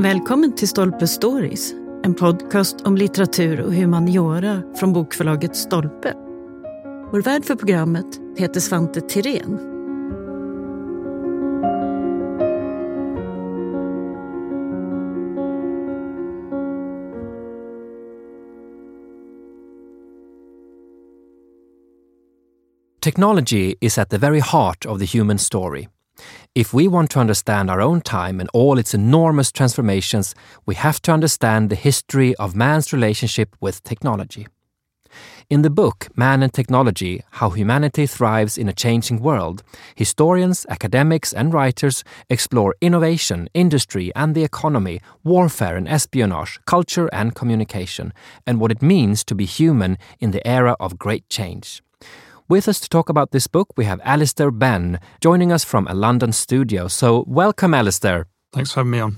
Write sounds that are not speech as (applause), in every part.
Välkommen till Stolpe Stories, en podcast om litteratur och humaniora från bokförlaget Stolpe. Vår värd för programmet heter Svante Tirén. Technology is at the very heart of the human story. If we want to understand our own time and all its enormous transformations, we have to understand the history of man's relationship with technology. In the book Man and Technology How Humanity Thrives in a Changing World, historians, academics, and writers explore innovation, industry and the economy, warfare and espionage, culture and communication, and what it means to be human in the era of great change. With us to talk about this book, we have Alastair Benn joining us from a London studio. So, welcome, Alastair. Thanks for having me on.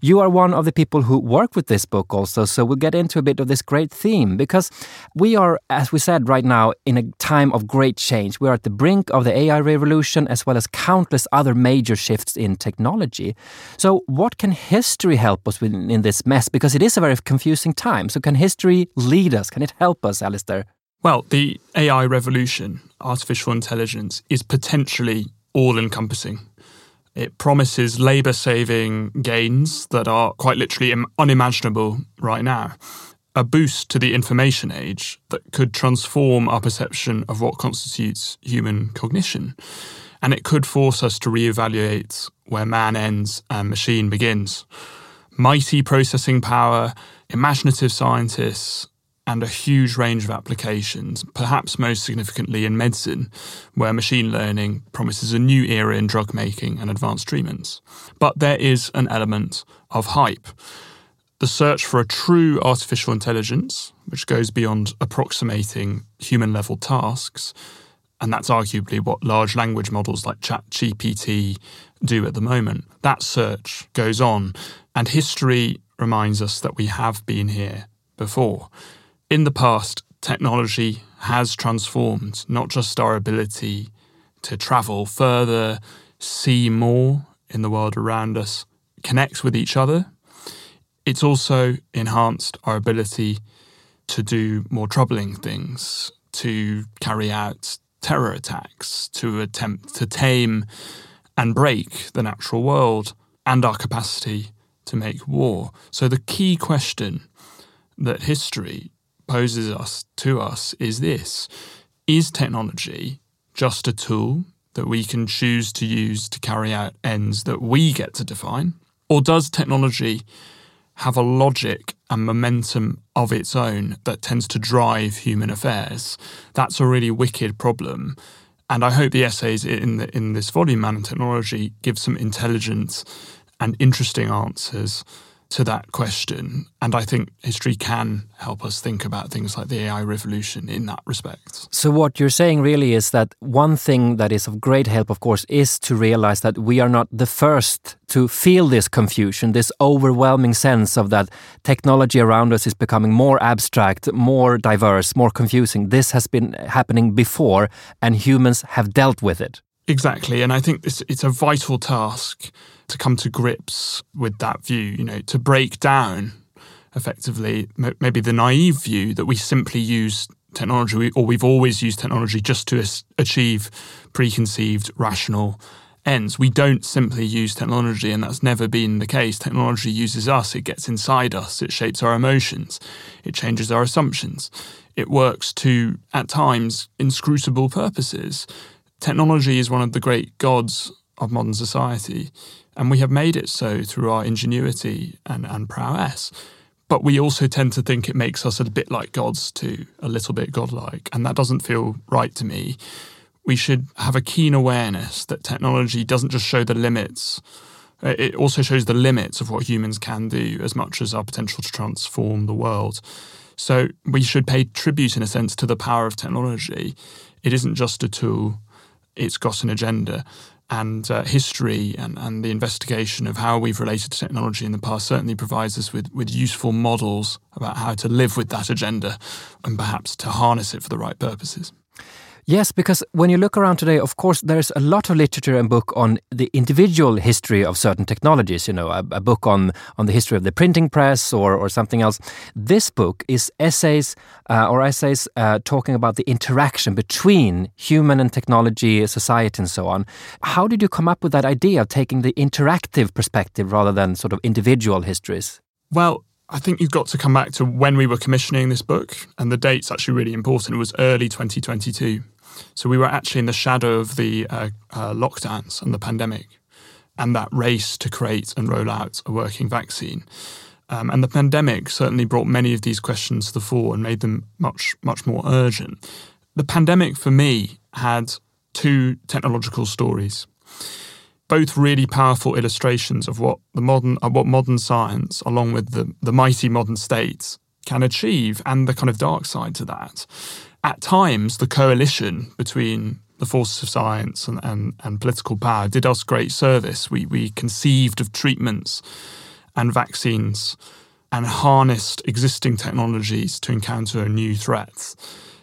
You are one of the people who work with this book also, so we'll get into a bit of this great theme because we are, as we said right now, in a time of great change. We are at the brink of the AI revolution as well as countless other major shifts in technology. So, what can history help us with in this mess? Because it is a very confusing time. So, can history lead us? Can it help us, Alastair? Well, the AI revolution, artificial intelligence, is potentially all encompassing. It promises labour saving gains that are quite literally unimaginable right now. A boost to the information age that could transform our perception of what constitutes human cognition. And it could force us to reevaluate where man ends and machine begins. Mighty processing power, imaginative scientists, and a huge range of applications, perhaps most significantly in medicine, where machine learning promises a new era in drug making and advanced treatments. But there is an element of hype. The search for a true artificial intelligence, which goes beyond approximating human level tasks, and that's arguably what large language models like ChatGPT do at the moment. That search goes on, and history reminds us that we have been here before. In the past, technology has transformed not just our ability to travel further, see more in the world around us, connect with each other. It's also enhanced our ability to do more troubling things, to carry out terror attacks, to attempt to tame and break the natural world, and our capacity to make war. So, the key question that history poses us to us is this Is technology just a tool that we can choose to use to carry out ends that we get to define? Or does technology have a logic and momentum of its own that tends to drive human affairs? That's a really wicked problem. And I hope the essays in, the, in this volume, Man and Technology, give some intelligent and interesting answers to that question. And I think history can help us think about things like the AI revolution in that respect. So, what you're saying really is that one thing that is of great help, of course, is to realize that we are not the first to feel this confusion, this overwhelming sense of that technology around us is becoming more abstract, more diverse, more confusing. This has been happening before, and humans have dealt with it. Exactly. And I think this, it's a vital task to come to grips with that view, you know, to break down effectively maybe the naive view that we simply use technology or we've always used technology just to achieve preconceived rational ends. We don't simply use technology, and that's never been the case. Technology uses us, it gets inside us, it shapes our emotions, it changes our assumptions, it works to, at times, inscrutable purposes. Technology is one of the great gods of modern society. And we have made it so through our ingenuity and, and prowess. But we also tend to think it makes us a bit like gods too, a little bit godlike. And that doesn't feel right to me. We should have a keen awareness that technology doesn't just show the limits, uh, it also shows the limits of what humans can do as much as our potential to transform the world. So we should pay tribute, in a sense, to the power of technology. It isn't just a tool, it's got an agenda and uh, history and, and the investigation of how we've related to technology in the past certainly provides us with, with useful models about how to live with that agenda and perhaps to harness it for the right purposes. Yes, because when you look around today, of course, there's a lot of literature and book on the individual history of certain technologies. You know, a, a book on on the history of the printing press or or something else. This book is essays uh, or essays uh, talking about the interaction between human and technology, society, and so on. How did you come up with that idea of taking the interactive perspective rather than sort of individual histories? Well, I think you've got to come back to when we were commissioning this book, and the date's actually really important. It was early 2022. So we were actually in the shadow of the uh, uh, lockdowns and the pandemic and that race to create and roll out a working vaccine. Um, and the pandemic certainly brought many of these questions to the fore and made them much, much more urgent. The pandemic for me had two technological stories both really powerful illustrations of what the modern uh, what modern science, along with the, the mighty modern states, can achieve, and the kind of dark side to that. At times, the coalition between the forces of science and, and, and political power did us great service. We we conceived of treatments and vaccines and harnessed existing technologies to encounter new threats.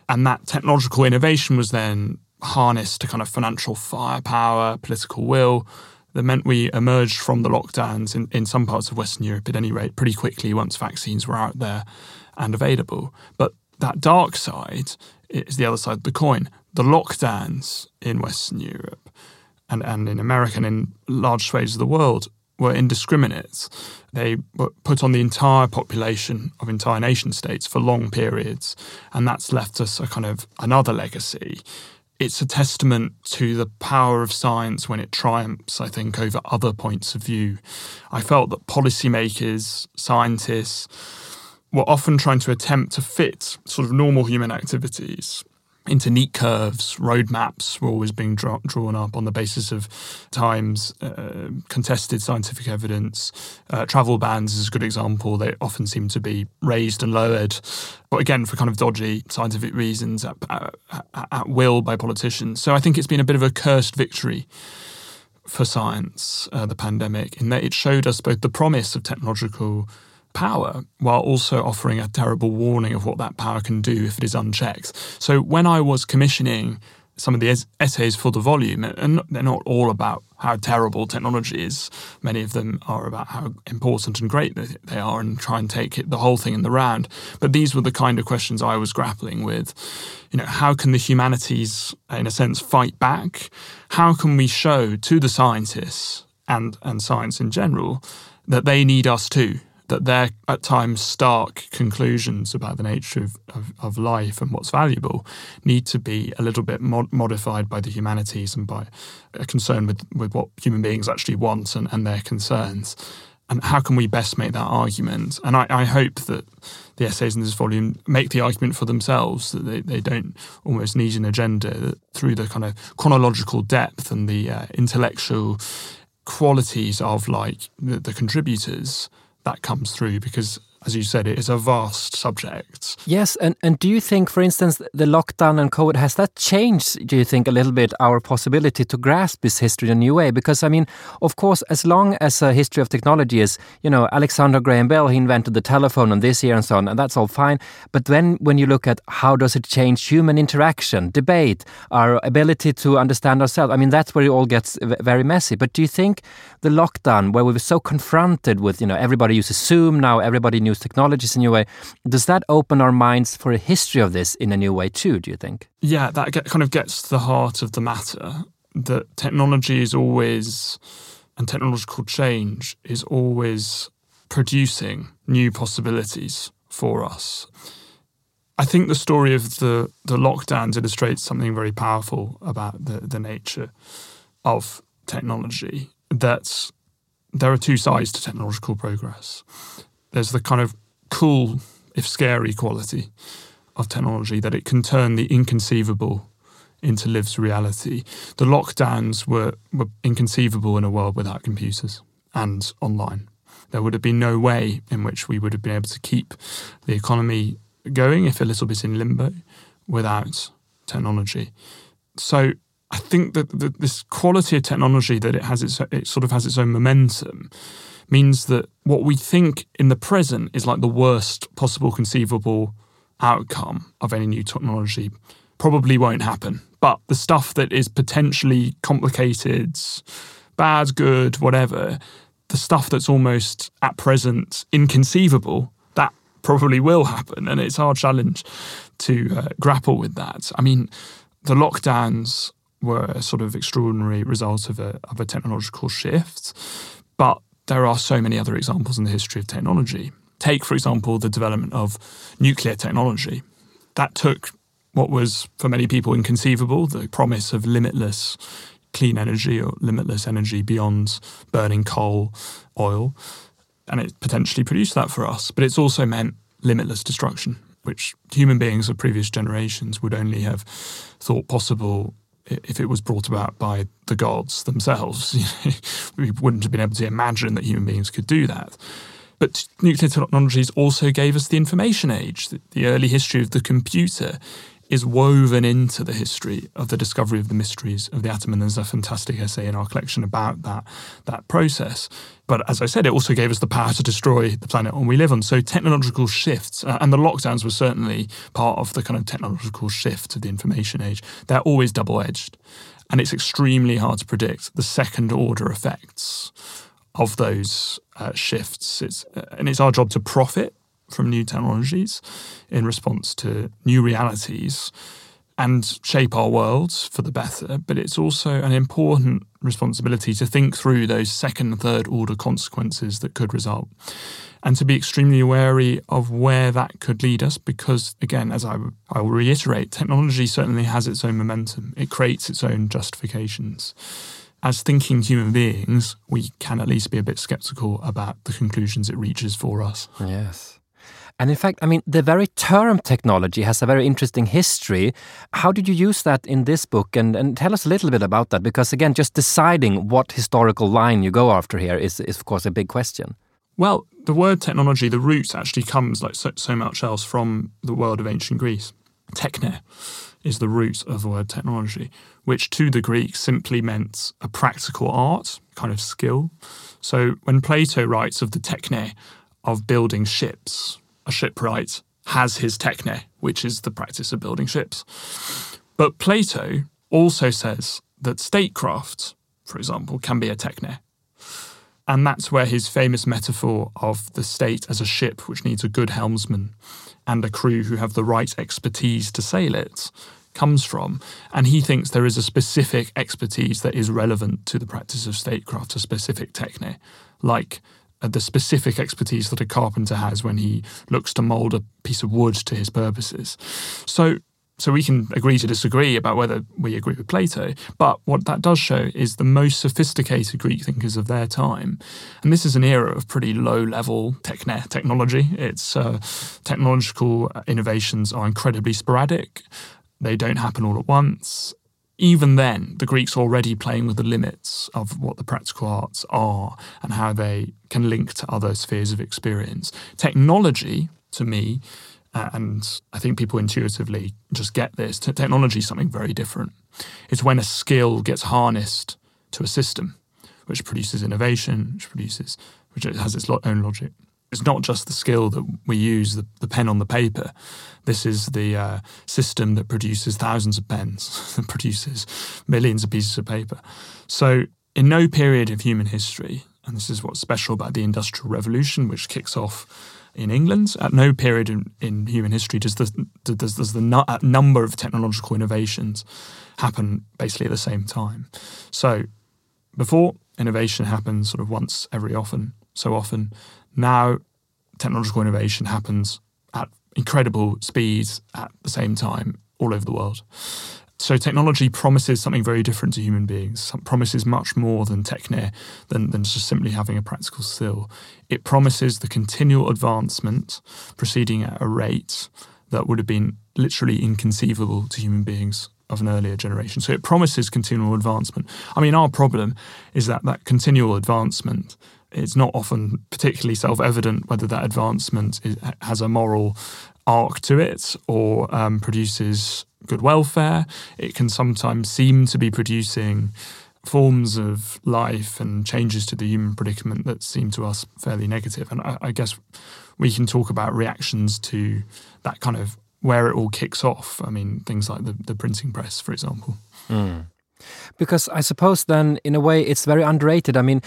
And that technological innovation was then harnessed to kind of financial firepower, political will, that meant we emerged from the lockdowns in, in some parts of Western Europe, at any rate, pretty quickly once vaccines were out there and available. But that dark side is the other side of the coin. The lockdowns in Western Europe and, and in America and in large swathes of the world were indiscriminate. They were put on the entire population of entire nation states for long periods. And that's left us a kind of another legacy it's a testament to the power of science when it triumphs, I think, over other points of view. I felt that policymakers, scientists, were often trying to attempt to fit sort of normal human activities into neat curves. Roadmaps were always being draw- drawn up on the basis of times uh, contested scientific evidence. Uh, travel bans is a good example. They often seem to be raised and lowered, but again, for kind of dodgy scientific reasons at, at, at will by politicians. So I think it's been a bit of a cursed victory for science, uh, the pandemic, in that it showed us both the promise of technological power while also offering a terrible warning of what that power can do if it is unchecked. So when I was commissioning some of the essays for the volume, and they're not all about how terrible technology is. Many of them are about how important and great they are and try and take it, the whole thing in the round. But these were the kind of questions I was grappling with. You know, how can the humanities, in a sense, fight back? How can we show to the scientists and, and science in general that they need us too? That their at times stark conclusions about the nature of, of, of life and what's valuable need to be a little bit mod- modified by the humanities and by a concern with, with what human beings actually want and, and their concerns. And how can we best make that argument? And I, I hope that the essays in this volume make the argument for themselves, that they, they don't almost need an agenda, that through the kind of chronological depth and the uh, intellectual qualities of like the, the contributors, that comes through because as you said, it is a vast subject. Yes, and, and do you think, for instance, the lockdown and COVID, has that changed, do you think, a little bit our possibility to grasp this history in a new way? Because, I mean, of course, as long as a history of technology is, you know, Alexander Graham Bell, he invented the telephone and this year and so on, and that's all fine. But then when you look at how does it change human interaction, debate, our ability to understand ourselves, I mean, that's where it all gets very messy. But do you think the lockdown, where we were so confronted with, you know, everybody uses Zoom now, everybody new technologies in a new way. Does that open our minds for a history of this in a new way too, do you think? Yeah, that get, kind of gets to the heart of the matter that technology is always, and technological change is always producing new possibilities for us. I think the story of the, the lockdowns illustrates something very powerful about the, the nature of technology. That there are two sides to technological progress there's the kind of cool, if scary, quality of technology that it can turn the inconceivable into lived reality. The lockdowns were, were inconceivable in a world without computers and online. There would have been no way in which we would have been able to keep the economy going, if a little bit in limbo, without technology. So I think that the, this quality of technology that it has its it sort of has its own momentum means that what we think in the present is like the worst possible conceivable outcome of any new technology probably won't happen. But the stuff that is potentially complicated, bad, good, whatever, the stuff that's almost at present inconceivable, that probably will happen. And it's our challenge to uh, grapple with that. I mean, the lockdowns were a sort of extraordinary result of a, of a technological shift, but there are so many other examples in the history of technology. Take, for example, the development of nuclear technology. That took what was for many people inconceivable the promise of limitless clean energy or limitless energy beyond burning coal, oil. And it potentially produced that for us. But it's also meant limitless destruction, which human beings of previous generations would only have thought possible if it was brought about by the gods themselves. (laughs) we wouldn't have been able to imagine that human beings could do that. But nuclear technologies also gave us the information age, the early history of the computer is woven into the history of the discovery of the mysteries of the atom. And there's a fantastic essay in our collection about that, that process. But as I said, it also gave us the power to destroy the planet on we live on. So technological shifts, uh, and the lockdowns were certainly part of the kind of technological shift of the information age. They're always double edged. And it's extremely hard to predict the second order effects of those uh, shifts. It's, uh, and it's our job to profit from new technologies in response to new realities and shape our worlds for the better. But it's also an important responsibility to think through those second and third order consequences that could result. And to be extremely wary of where that could lead us because again as I, I will reiterate technology certainly has its own momentum. It creates its own justifications. As thinking human beings we can at least be a bit skeptical about the conclusions it reaches for us. Yes and in fact, I mean, the very term technology has a very interesting history. How did you use that in this book? And, and tell us a little bit about that, because again, just deciding what historical line you go after here is, is of course, a big question. Well, the word technology, the root actually comes, like so, so much else, from the world of ancient Greece. Techne is the root of the word technology, which to the Greeks simply meant a practical art, kind of skill. So when Plato writes of the techne of building ships, a shipwright has his techne, which is the practice of building ships. But Plato also says that statecraft, for example, can be a techne. And that's where his famous metaphor of the state as a ship which needs a good helmsman and a crew who have the right expertise to sail it comes from. And he thinks there is a specific expertise that is relevant to the practice of statecraft, a specific techne, like the specific expertise that a carpenter has when he looks to mold a piece of wood to his purposes. So so we can agree to disagree about whether we agree with Plato, but what that does show is the most sophisticated Greek thinkers of their time, and this is an era of pretty low-level techne- technology. Its uh, technological innovations are incredibly sporadic; they don't happen all at once, even then, the Greeks are already playing with the limits of what the practical arts are and how they can link to other spheres of experience. Technology, to me, uh, and I think people intuitively just get this, technology is something very different. It's when a skill gets harnessed to a system, which produces innovation, which produces, which has its own logic it's not just the skill that we use, the, the pen on the paper. This is the uh, system that produces thousands of pens, (laughs) that produces millions of pieces of paper. So, in no period of human history, and this is what's special about the Industrial Revolution, which kicks off in England, at no period in, in human history does the, does, does the nu- number of technological innovations happen basically at the same time. So, before innovation happens sort of once every often, so often, now, technological innovation happens at incredible speeds at the same time all over the world. So technology promises something very different to human beings. It promises much more than techne, than, than just simply having a practical skill. It promises the continual advancement proceeding at a rate that would have been literally inconceivable to human beings of an earlier generation. So it promises continual advancement. I mean, our problem is that that continual advancement it's not often particularly self evident whether that advancement is, has a moral arc to it or um, produces good welfare. It can sometimes seem to be producing forms of life and changes to the human predicament that seem to us fairly negative. And I, I guess we can talk about reactions to that kind of where it all kicks off. I mean, things like the, the printing press, for example. Mm. Because I suppose then, in a way, it's very underrated. I mean,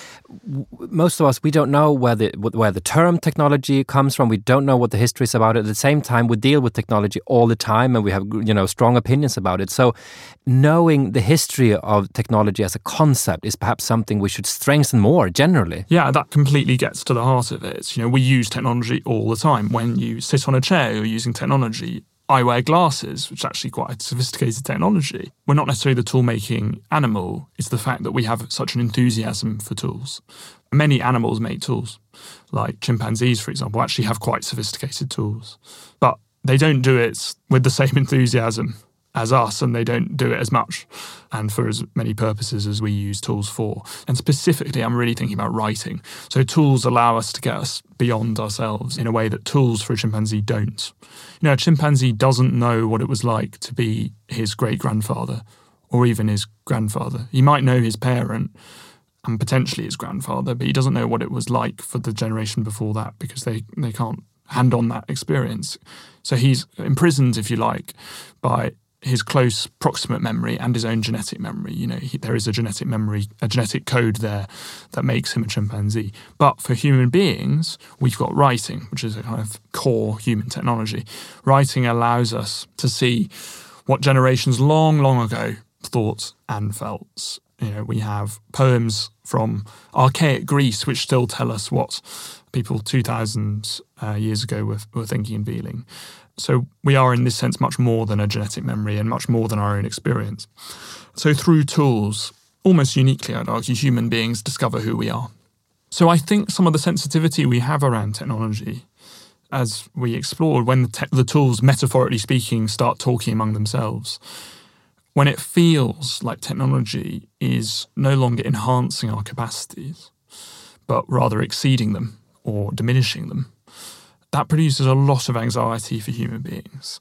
most of us we don't know where the where the term technology comes from. We don't know what the history is about it. At the same time, we deal with technology all the time, and we have you know strong opinions about it. So, knowing the history of technology as a concept is perhaps something we should strengthen more generally. Yeah, that completely gets to the heart of it. You know, we use technology all the time. When you sit on a chair, you're using technology. I wear glasses, which is actually quite a sophisticated technology. We're not necessarily the tool making animal, it's the fact that we have such an enthusiasm for tools. Many animals make tools, like chimpanzees, for example, actually have quite sophisticated tools, but they don't do it with the same (laughs) enthusiasm as us and they don't do it as much and for as many purposes as we use tools for. And specifically, I'm really thinking about writing. So, tools allow us to get us beyond ourselves in a way that tools for a chimpanzee don't. You know, a chimpanzee doesn't know what it was like to be his great grandfather or even his grandfather. He might know his parent and potentially his grandfather, but he doesn't know what it was like for the generation before that because they, they can't hand on that experience. So he's imprisoned, if you like, by his close proximate memory and his own genetic memory. You know, he, there is a genetic memory, a genetic code there that makes him a chimpanzee. But for human beings, we've got writing, which is a kind of core human technology. Writing allows us to see what generations long, long ago thought and felt. You know, we have poems from archaic Greece which still tell us what people 2,000 uh, years ago were, were thinking and feeling. So we are, in this sense, much more than a genetic memory and much more than our own experience. So through tools, almost uniquely, I'd argue, human beings discover who we are. So I think some of the sensitivity we have around technology, as we explored, when the, te- the tools, metaphorically speaking, start talking among themselves, when it feels like technology is no longer enhancing our capacities, but rather exceeding them or diminishing them, that produces a lot of anxiety for human beings.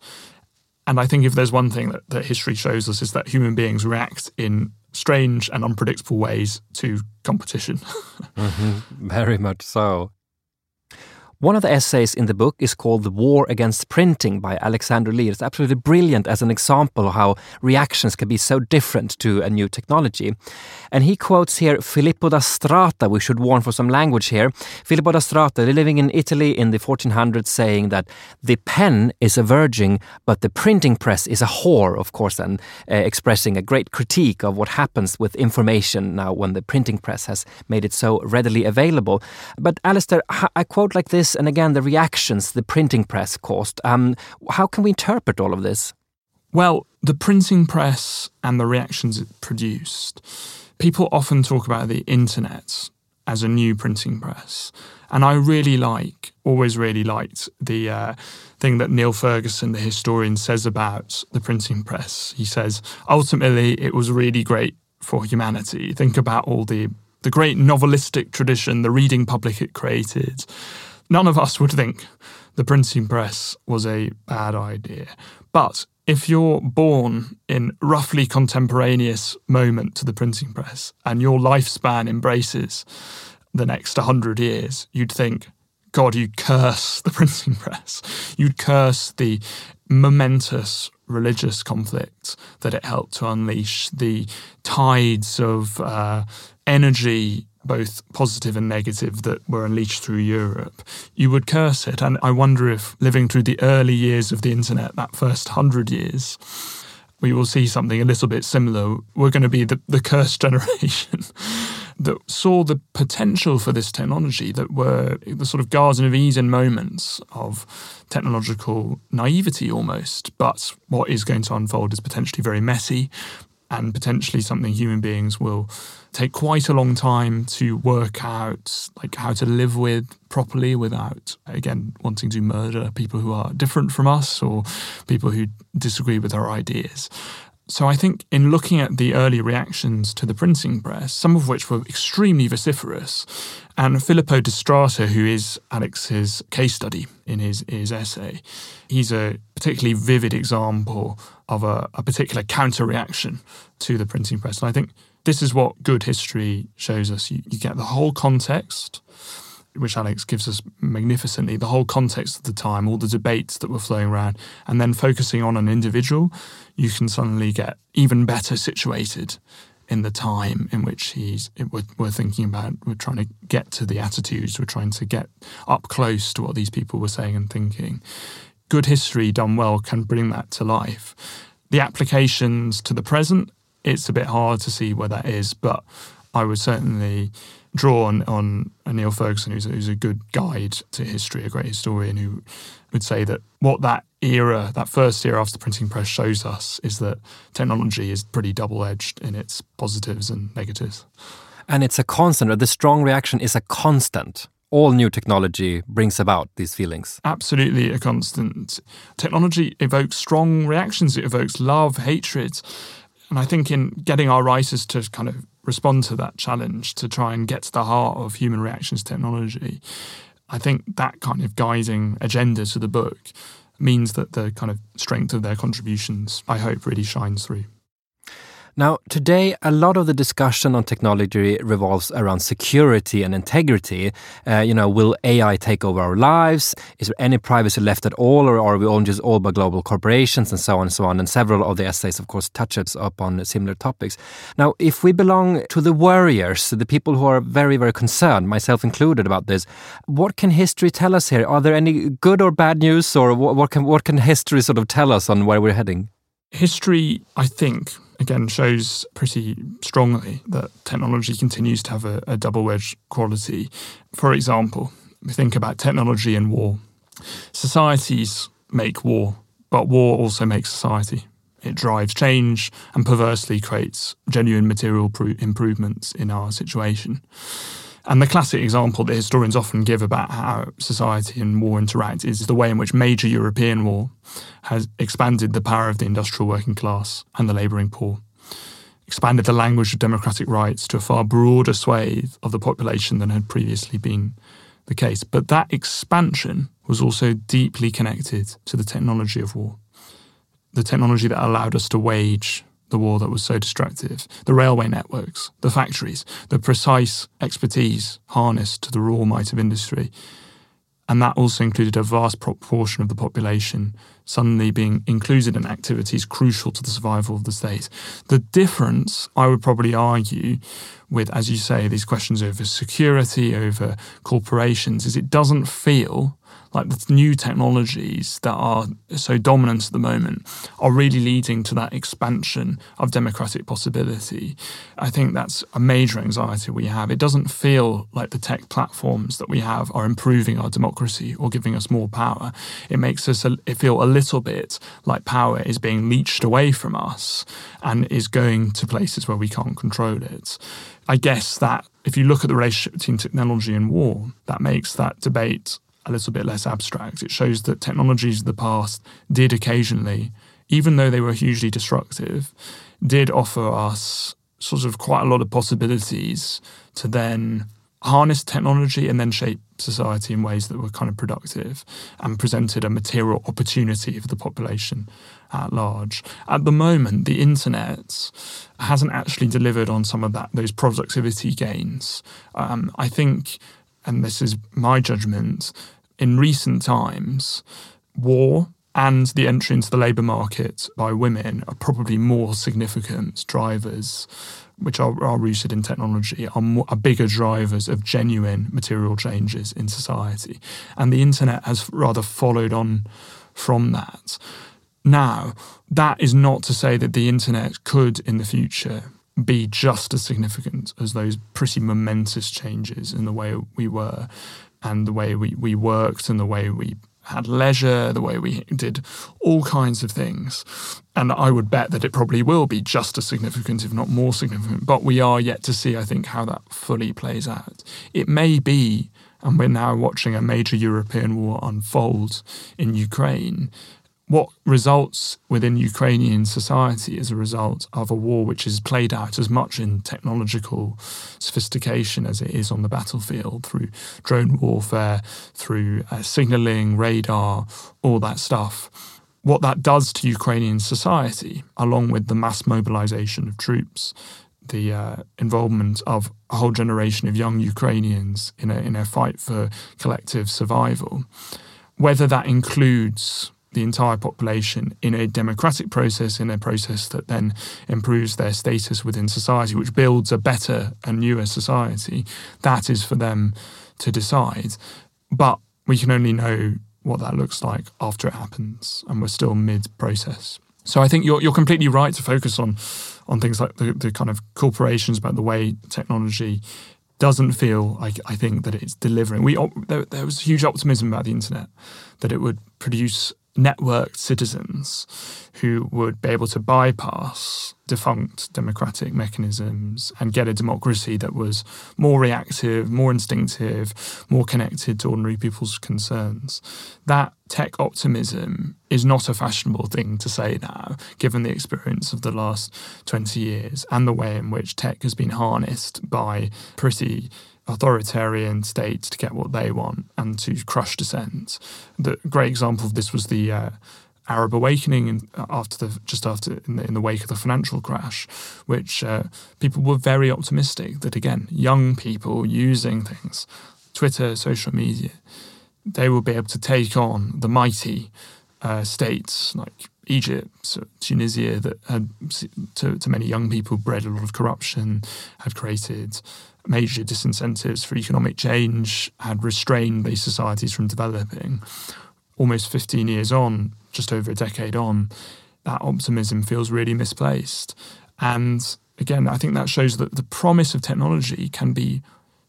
And I think if there's one thing that, that history shows us is that human beings react in strange and unpredictable ways to competition. (laughs) mm-hmm. Very much so. One of the essays in the book is called The War Against Printing by Alexander Lee. It's absolutely brilliant as an example of how reactions can be so different to a new technology. And he quotes here Filippo da Strata. We should warn for some language here. Filippo da Strata, living in Italy in the 1400s, saying that the pen is a virgin, but the printing press is a whore, of course, and uh, expressing a great critique of what happens with information now when the printing press has made it so readily available. But Alastair, I quote like this and again the reactions the printing press caused. Um, how can we interpret all of this? Well, the printing press and the reactions it produced. People often talk about the internet as a new printing press. And I really like, always really liked the uh, thing that Niall Ferguson, the historian, says about the printing press. He says, ultimately, it was really great for humanity. Think about all the, the great novelistic tradition, the reading public it created, None of us would think the printing press was a bad idea. But if you're born in roughly contemporaneous moment to the printing press and your lifespan embraces the next 100 years, you'd think, God, you curse the (laughs) printing press. You'd curse the momentous religious conflict that it helped to unleash, the tides of uh, energy both positive and negative, that were unleashed through Europe, you would curse it. And I wonder if living through the early years of the internet, that first hundred years, we will see something a little bit similar. We're going to be the, the cursed (laughs) generation that saw the potential for this technology, that were the sort of Garden of Eden moments of technological naivety almost. But what is going to unfold is potentially very messy and potentially something human beings will take quite a long time to work out like how to live with properly without again wanting to murder people who are different from us or people who disagree with our ideas so I think in looking at the early reactions to the printing press, some of which were extremely vociferous, and Filippo da Strata, who is Alex's case study in his, his essay, he's a particularly vivid example of a, a particular counter reaction to the printing press. And I think this is what good history shows us. You, you get the whole context, which Alex gives us magnificently, the whole context of the time, all the debates that were flowing around, and then focusing on an individual, you can suddenly get even better situated in the time in which he's we're, we're, thinking about we're trying to get to the attitudes we're trying to get up close to what these people were saying and thinking good history done well can bring that to life the applications to the present it's a bit hard to see where that is but i would certainly draw on, on Niall Ferguson, who's, who's a good guide to history, a great historian, who would say that what that era, that first era after the printing press shows us is that technology is pretty double edged in its positives and negatives. And it's a constant, or the strong reaction is a constant. All new technology brings about these feelings. Absolutely a constant. Technology evokes strong reactions, it evokes love, hatred. And I think in getting our writers to kind of respond to that challenge, to try and get to the heart of human reactions technology, I think that kind of guiding agenda to the book means that the kind of strength of their contributions, I hope, really shines through. Now, today, a lot of the discussion on technology revolves around security and integrity. Uh, you know, will AI take over our lives? Is there any privacy left at all, or are we owned just all by global corporations and so on and so on? And several of the essays, of course, touches upon similar topics. Now, if we belong to the warriors, the people who are very, very concerned, myself included, about this, what can history tell us here? Are there any good or bad news, or what can what can history sort of tell us on where we're heading? History, I think, again shows pretty strongly that technology continues to have a, a double edged quality. For example, we think about technology and war. Societies make war, but war also makes society. It drives change and perversely creates genuine material pro- improvements in our situation. And the classic example that historians often give about how society and war interact is the way in which major European war has expanded the power of the industrial working class and the labouring poor, expanded the language of democratic rights to a far broader swathe of the population than had previously been the case. But that expansion was also deeply connected to the technology of war, the technology that allowed us to wage the war that was so destructive, the railway networks, the factories, the precise expertise harnessed to the raw might of industry. And that also included a vast proportion of the population suddenly being included in activities crucial to the survival of the state. The difference, I would probably argue, with, as you say, these questions over security, over corporations, is it doesn't feel like the new technologies that are so dominant at the moment are really leading to that expansion of democratic possibility. I think that's a major anxiety we have. It doesn't feel like the tech platforms that we have are improving our democracy or giving us more power. It makes us feel a little bit like power is being leached away from us and is going to places where we can't control it. I guess that if you look at the relationship between technology and war, that makes that debate a little bit less abstract. It shows that technologies of the past did occasionally, even though they were hugely destructive, did offer us sort of quite a lot of possibilities to then harness technology and then shape society in ways that were kind of productive and presented a material opportunity for the population at large. At the moment, the internet hasn't actually delivered on some of that those productivity gains. Um, I think and this is my judgment, in recent times, war and the entry into the labour market by women are probably more significant drivers, which are, are rooted in technology, are, more, are bigger drivers of genuine material changes in society. And the internet has rather followed on from that. Now, that is not to say that the internet could in the future be just as significant as those pretty momentous changes in the way we were and the way we, we worked and the way we had leisure, the way we did all kinds of things. And I would bet that it probably will be just as significant, if not more significant. But we are yet to see, I think, how that fully plays out. It may be, and we're now watching a major European war unfold in Ukraine what results within Ukrainian society as a result of a war which is played out as much in technological sophistication as it is on the battlefield through drone warfare, through uh, signaling, radar, all that stuff. What that does to Ukrainian society, along with the mass mobilization of troops, the uh, involvement of a whole generation of young Ukrainians in a, in a fight for collective survival, whether that includes the entire population in a democratic process, in a process that then improves their status within society, which builds a better and newer society, that is for them to decide. But we can only know what that looks like after it happens, and we're still mid process. So I think you're you're completely right to focus on on things like the, the kind of corporations about the way technology doesn't feel like I think that it's delivering. We there, there was huge optimism about the internet that it would produce networked citizens who would be able to bypass defunct democratic mechanisms and get a democracy that was more reactive, more instinctive, more connected to ordinary people's concerns. That tech optimism is not a fashionable thing to say now, given the experience of the last 20 years and the way in which tech has been harnessed by pretty authoritarian states to get what they want and to crush dissent. The great example of this was the uh, Arab awakening in, uh, after the just after in the, in the wake of the financial crash, which uh, people were very optimistic that again young people using things, Twitter, social media, they will be able to take on the mighty uh, states like Egypt, Tunisia, that had to, to many young people bred a lot of corruption, had created major disincentives for economic change, had restrained these societies from developing. Almost 15 years on, just over a decade on, that optimism feels really misplaced. And again, I think that shows that the promise of technology can be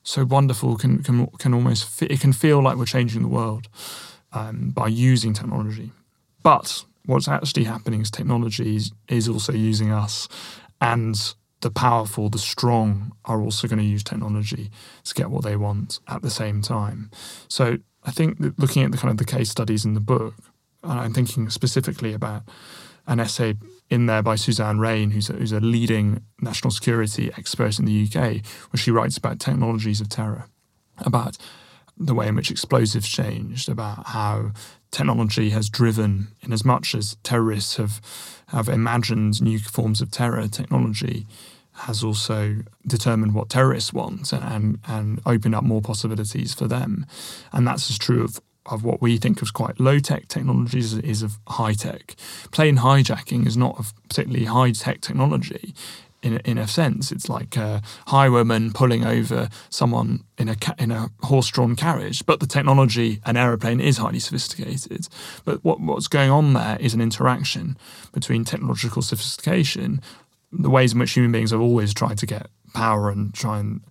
so wonderful, can can can almost it can feel like we're changing the world um, by using technology. But what's actually happening is technology is, is also using us, and the powerful, the strong are also going to use technology to get what they want at the same time. So I think looking at the kind of the case studies in the book, and I'm thinking specifically about an essay in there by Suzanne Raine, who's a, who's a leading national security expert in the UK, where she writes about technologies of terror, about the way in which explosives changed, about how technology has driven, in as much as terrorists have have imagined new forms of terror, technology has also determined what terrorists want and, and opened up more possibilities for them. And that's as true of, of what we think of quite low tech technologies as is of high tech. Plane hijacking is not a particularly high tech technology. In a, in a sense, it's like a highwayman pulling over someone in a ca- in a horse-drawn carriage. But the technology, an aeroplane, is highly sophisticated. But what, what's going on there is an interaction between technological sophistication the ways in which human beings have always tried to get power and try and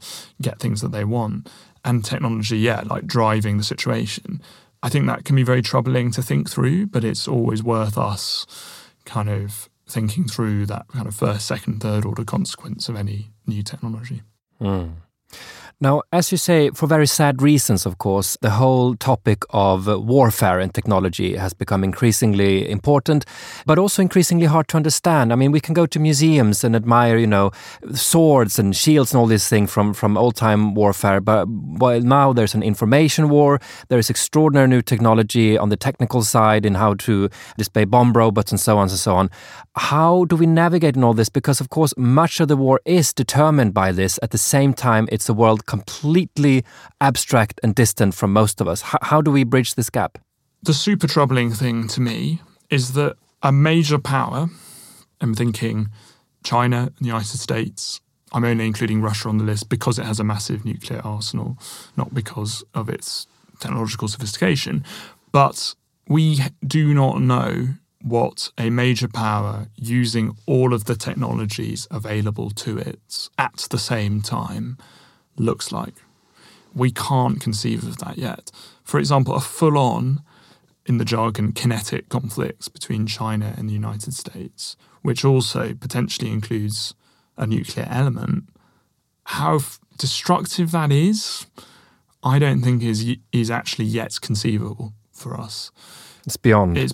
get things that they want, and technology, yeah, like driving the situation. I think that can be very troubling to think through, but it's always worth us kind of thinking through that kind of first, second, third order consequence of any new technology. Mm. Now, as you say, for very sad reasons, of course, the whole topic of warfare and technology has become increasingly important, but also increasingly hard to understand. I mean, we can go to museums and admire, you know, swords and shields and all these things from, from old time warfare, but while now there's an information war, there is extraordinary new technology on the technical side in how to display bomb robots and so on and so on. How do we navigate in all this? Because, of course, much of the war is determined by this. At the same time, it's a world completely abstract and distant from most of us. H- how do we bridge this gap? The super troubling thing to me is that a major power, I'm thinking China and the United States, I'm only including Russia on the list because it has a massive nuclear arsenal, not because of its technological sophistication. But we do not know what a major power using all of the technologies available to it at the same time looks like. We can't conceive of that yet. For example, a full on, in the jargon, kinetic conflict between China and the United States, which also potentially includes a nuclear element, how f- destructive that is, I don't think is is actually yet conceivable for us. It's beyond. It's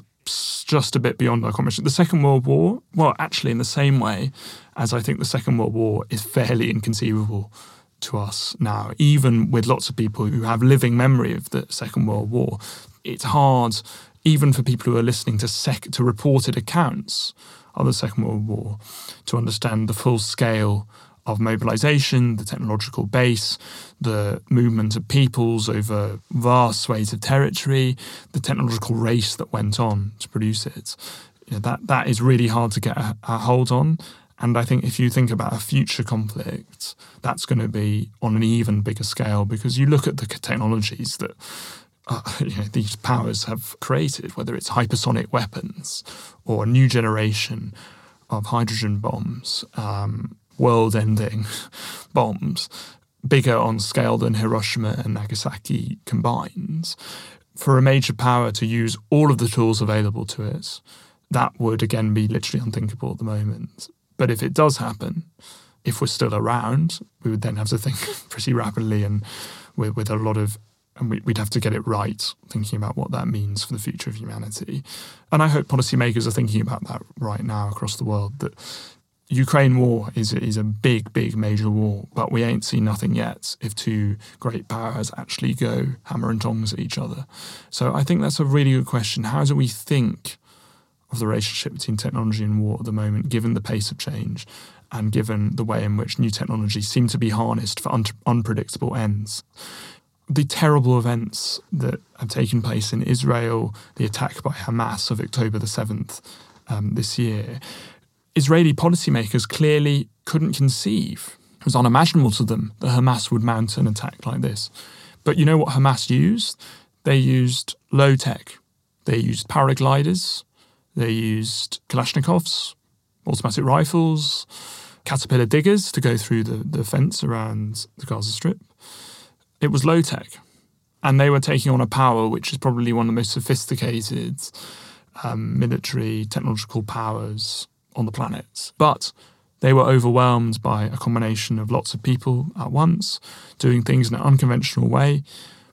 just a bit beyond our comprehension. The Second World War, well, actually, in the same way as I think the Second World War is fairly inconceivable to us now, even with lots of people who have living memory of the Second World War. It's hard, even for people who are listening to sec- to reported accounts of the Second World War, to understand the full scale of mobilization, the technological base, the movement of peoples over vast swathes of territory, the technological race that went on to produce it. You know, that that is really hard to get a, a hold on. And I think if you think about a future conflict, that's going to be on an even bigger scale because you look at the technologies that uh, (laughs) you know, these powers have created, whether it's hypersonic weapons or a new generation of hydrogen bombs, um, world ending (laughs) bombs, bigger on scale than Hiroshima and Nagasaki combined, for a major power to use all of the tools available to it, that would again be literally unthinkable at the moment. But if it does happen, if we're still around, we would then have to think (laughs) pretty rapidly and with, with a lot of and we, would have to get it right, thinking about what that means for the future of humanity. And I hope policymakers are thinking about that right now across the world. That Ukraine war is is a big, big, major war, but we ain't seen nothing yet if two great powers actually go hammer and tongs at each other. So I think that's a really good question. How do we think of the relationship between technology and war at the moment, given the pace of change and given the way in which new technologies seem to be harnessed for un- unpredictable ends? The terrible events that have taken place in Israel, the attack by Hamas of October the 7th um, this year, Israeli policymakers clearly couldn't conceive. It was unimaginable to them that Hamas would mount an attack like this. But you know what Hamas used? They used low tech. They used paragliders. They used Kalashnikovs, automatic rifles, caterpillar diggers to go through the, the fence around the Gaza Strip. It was low tech. And they were taking on a power which is probably one of the most sophisticated um, military technological powers on the planet. But they were overwhelmed by a combination of lots of people at once, doing things in an unconventional way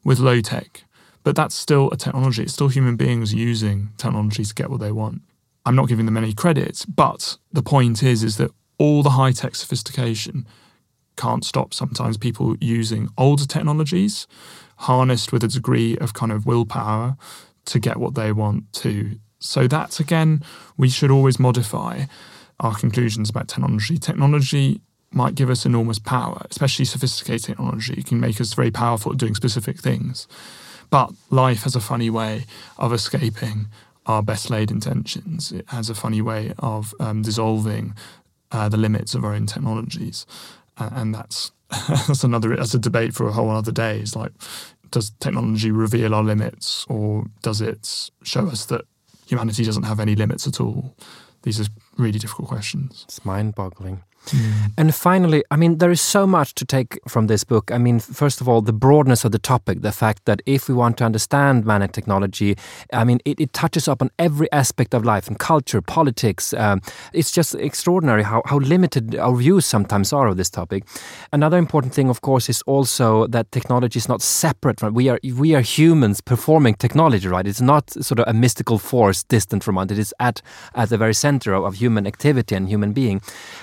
with low tech. But that's still a technology. It's still human beings using technology to get what they want. I'm not giving them any credit, but the point is is that all the high tech sophistication can't stop sometimes people using older technologies harnessed with a degree of kind of willpower to get what they want to so that's again, we should always modify our conclusions about technology. Technology might give us enormous power, especially sophisticated technology. It can make us very powerful at doing specific things. But life has a funny way of escaping our best laid intentions. It has a funny way of um, dissolving uh, the limits of our own technologies. Uh, and that's (laughs) that's another that's a debate for a whole other day. Is like, does technology reveal our limits, or does it show us that humanity doesn't have any limits at all? These are really difficult questions. It's mind boggling. Mm. And finally, I mean, there is so much to take from this book. I mean, first of all, the broadness of the topic, the fact that if we want to understand man and technology, I mean, it, it touches up on every aspect of life and culture, politics. Um, it's just extraordinary how, how limited our views sometimes are of this topic. Another important thing, of course, is also that technology is not separate from we are we are humans performing technology, right? It's not sort of a mystical force distant from us. It is at at the very center of, of human activity and human being.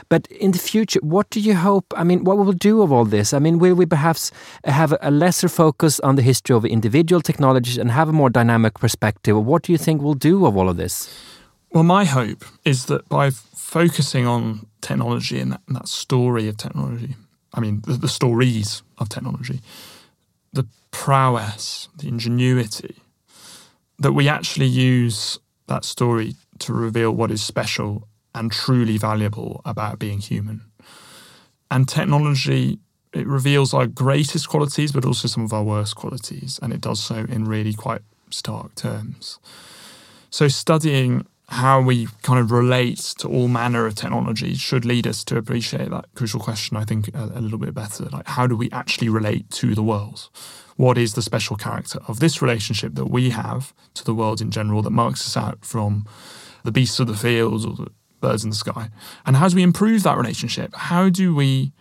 But in in the future, what do you hope? I mean, what will we do of all this? I mean, will we perhaps have a lesser focus on the history of individual technologies and have a more dynamic perspective? What do you think we'll do of all of this? Well, my hope is that by focusing on technology and that, and that story of technology, I mean, the, the stories of technology, the prowess, the ingenuity, that we actually use that story to reveal what is special and truly valuable about being human. And technology, it reveals our greatest qualities, but also some of our worst qualities. And it does so in really quite stark terms. So, studying how we kind of relate to all manner of technology should lead us to appreciate that crucial question, I think, a, a little bit better. Like, how do we actually relate to the world? What is the special character of this relationship that we have to the world in general that marks us out from the beasts of the fields or the birds in the sky. And how do we improve that relationship? How do we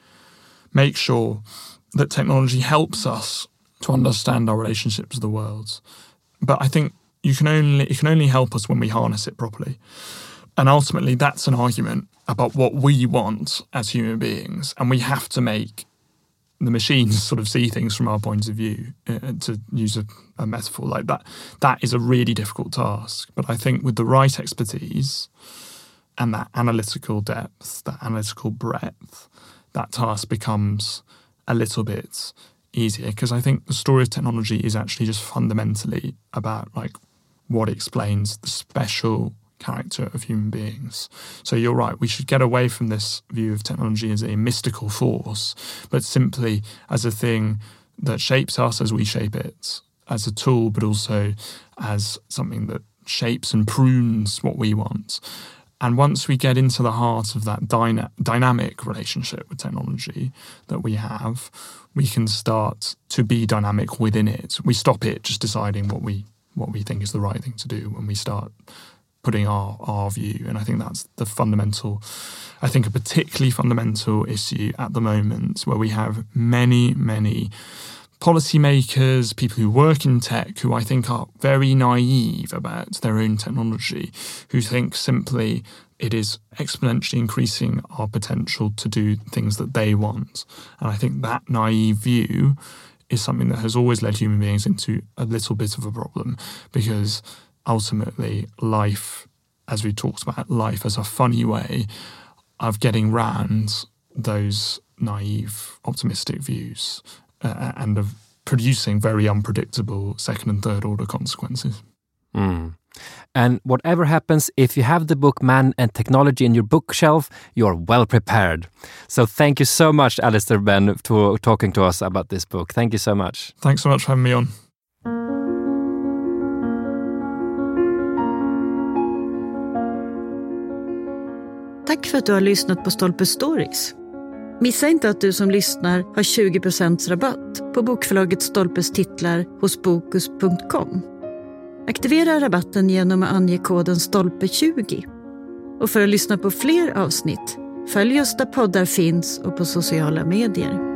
make sure that technology helps us to understand our relationships with the world? But I think you can only it can only help us when we harness it properly. And ultimately that's an argument about what we want as human beings. And we have to make the machines (laughs) sort of see things from our point of view uh, to use a, a, metaphor like that that is a really difficult task but i think with the right expertise and that analytical depth, that analytical breadth, that task becomes a little bit easier because I think the story of technology is actually just fundamentally about like what explains the special character of human beings. So you're right, we should get away from this view of technology as a mystical force, but simply as a thing that shapes us as we shape it, as a tool, but also as something that shapes and prunes what we want. And once we get into the heart of that dyna- dynamic relationship with technology that we have, we can start to be dynamic within it. We stop it just deciding what we what we think is the right thing to do when we start putting our our view. And I think that's the fundamental, I think a particularly fundamental issue at the moment where we have many, many policymakers, people who work in tech, who I think are very naive about their own technology, who think simply it is exponentially increasing our potential to do things that they want. And I think that naive view is something that has always led human beings into a little bit of a problem because ultimately life, as we talked about, life as a funny way of getting round those naive, optimistic views uh, and of producing very unpredictable second and third order consequences. Mm. And whatever happens, if you have the book Man and Technology in your bookshelf, you're well prepared. So thank you so much, Alastair Benn, for talking to us about this book. Thank you so much. Thanks so much for having me on. Tack för att du har lyssnat på Stolpe Stories. Missa inte att du som lyssnar har 20% rabatt på bokförlaget Stolpes titlar hos Bokus.com. Aktivera rabatten genom att ange koden STOLPE20. Och för att lyssna på fler avsnitt, följ oss där poddar finns och på sociala medier.